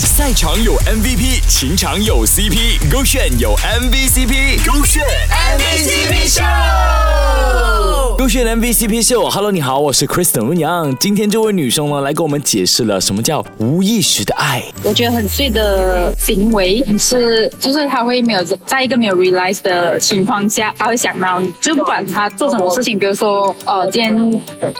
赛场有 MVP，情场有 CP，勾选有 MVCp，勾选 MVCp 秀。勾选 MVCp 秀，Hello，你好，我是 Kristen 温阳。今天这位女生呢，来给我们解释了什么叫无意识的爱。我觉得很碎的行为是，就是他会没有在一个没有 realize 的情况下，他会想到，就不管他做什么事情，比如说，呃，今天，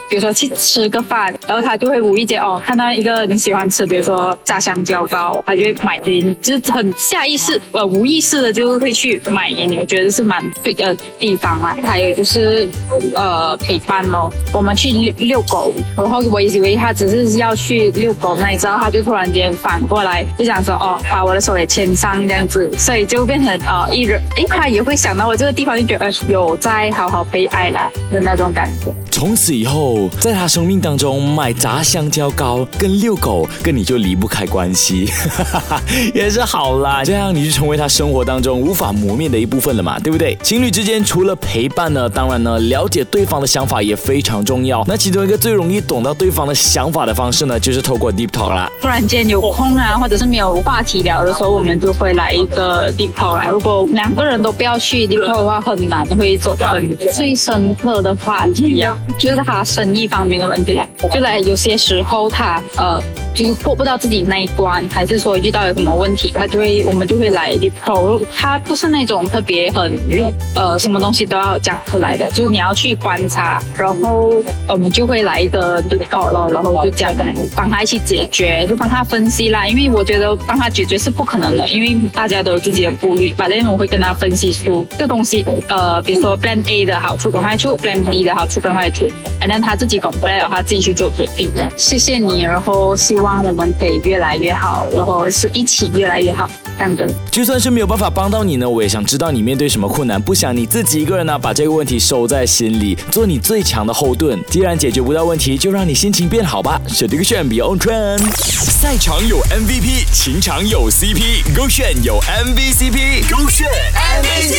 比如说去吃个饭，然后他就会无意间哦，看到一个你喜欢吃，比如说炸香蕉糕，他就会买给你，就是很下意识，呃，无意识的就会去买给你。我觉得是蛮对的地方啊。还有就是，是。呃，陪伴咯。我们去遛遛狗，然后我以为他只是要去遛狗，那你知道，他就突然间反过来就想说，哦，把我的手也牵上这样子，所以就变成呃一人，哎，他也会想到我这个地方，就觉得有在好好被爱了的那种感觉。从此以后，在他生命当中，买炸香蕉糕跟遛狗跟你就离不开关系，也是好啦，这样你就成为他生活当中无法磨灭的一部分了嘛，对不对？情侣之间除了陪伴呢，当当然呢，了解对。方的想法也非常重要。那其中一个最容易懂到对方的想法的方式呢，就是透过 deep talk 啦。突然间有空啊，或者是没有话题聊的时候，我们就会来一个 deep talk 来。如果两个人都不要去 deep talk 的话，很难会走到最深刻的话题啊，就是他生意方面的问题。就在有些时候他呃。就是过不到自己那一关，还是说遇到有什么问题，他就会我们就会来 deep talk。他不是那种特别很呃什么东西都要讲出来的，就是你要去观察，然后我们就会来一个 deep talk 了，然后就讲帮他一起解决，就帮他分析啦。因为我觉得帮他解决是不可能的，因为大家都有自己的顾虑。反正我会跟他分析出这东西，呃，比如说 plan A 的好处跟坏处，plan B 的好处跟坏处，反正他自己搞不来的话，自己去做决定。谢谢你，然后希望。望我们可以越来越好，然后是一起越来越好。这样的，就算是没有办法帮到你呢，我也想知道你面对什么困难，不想你自己一个人呢把这个问题收在心里，做你最强的后盾。既然解决不到问题，就让你心情变好吧。选这个选 Beyond Trend，赛场有 MVP，情场有 CP，勾选有 MVCp，勾选 MVP。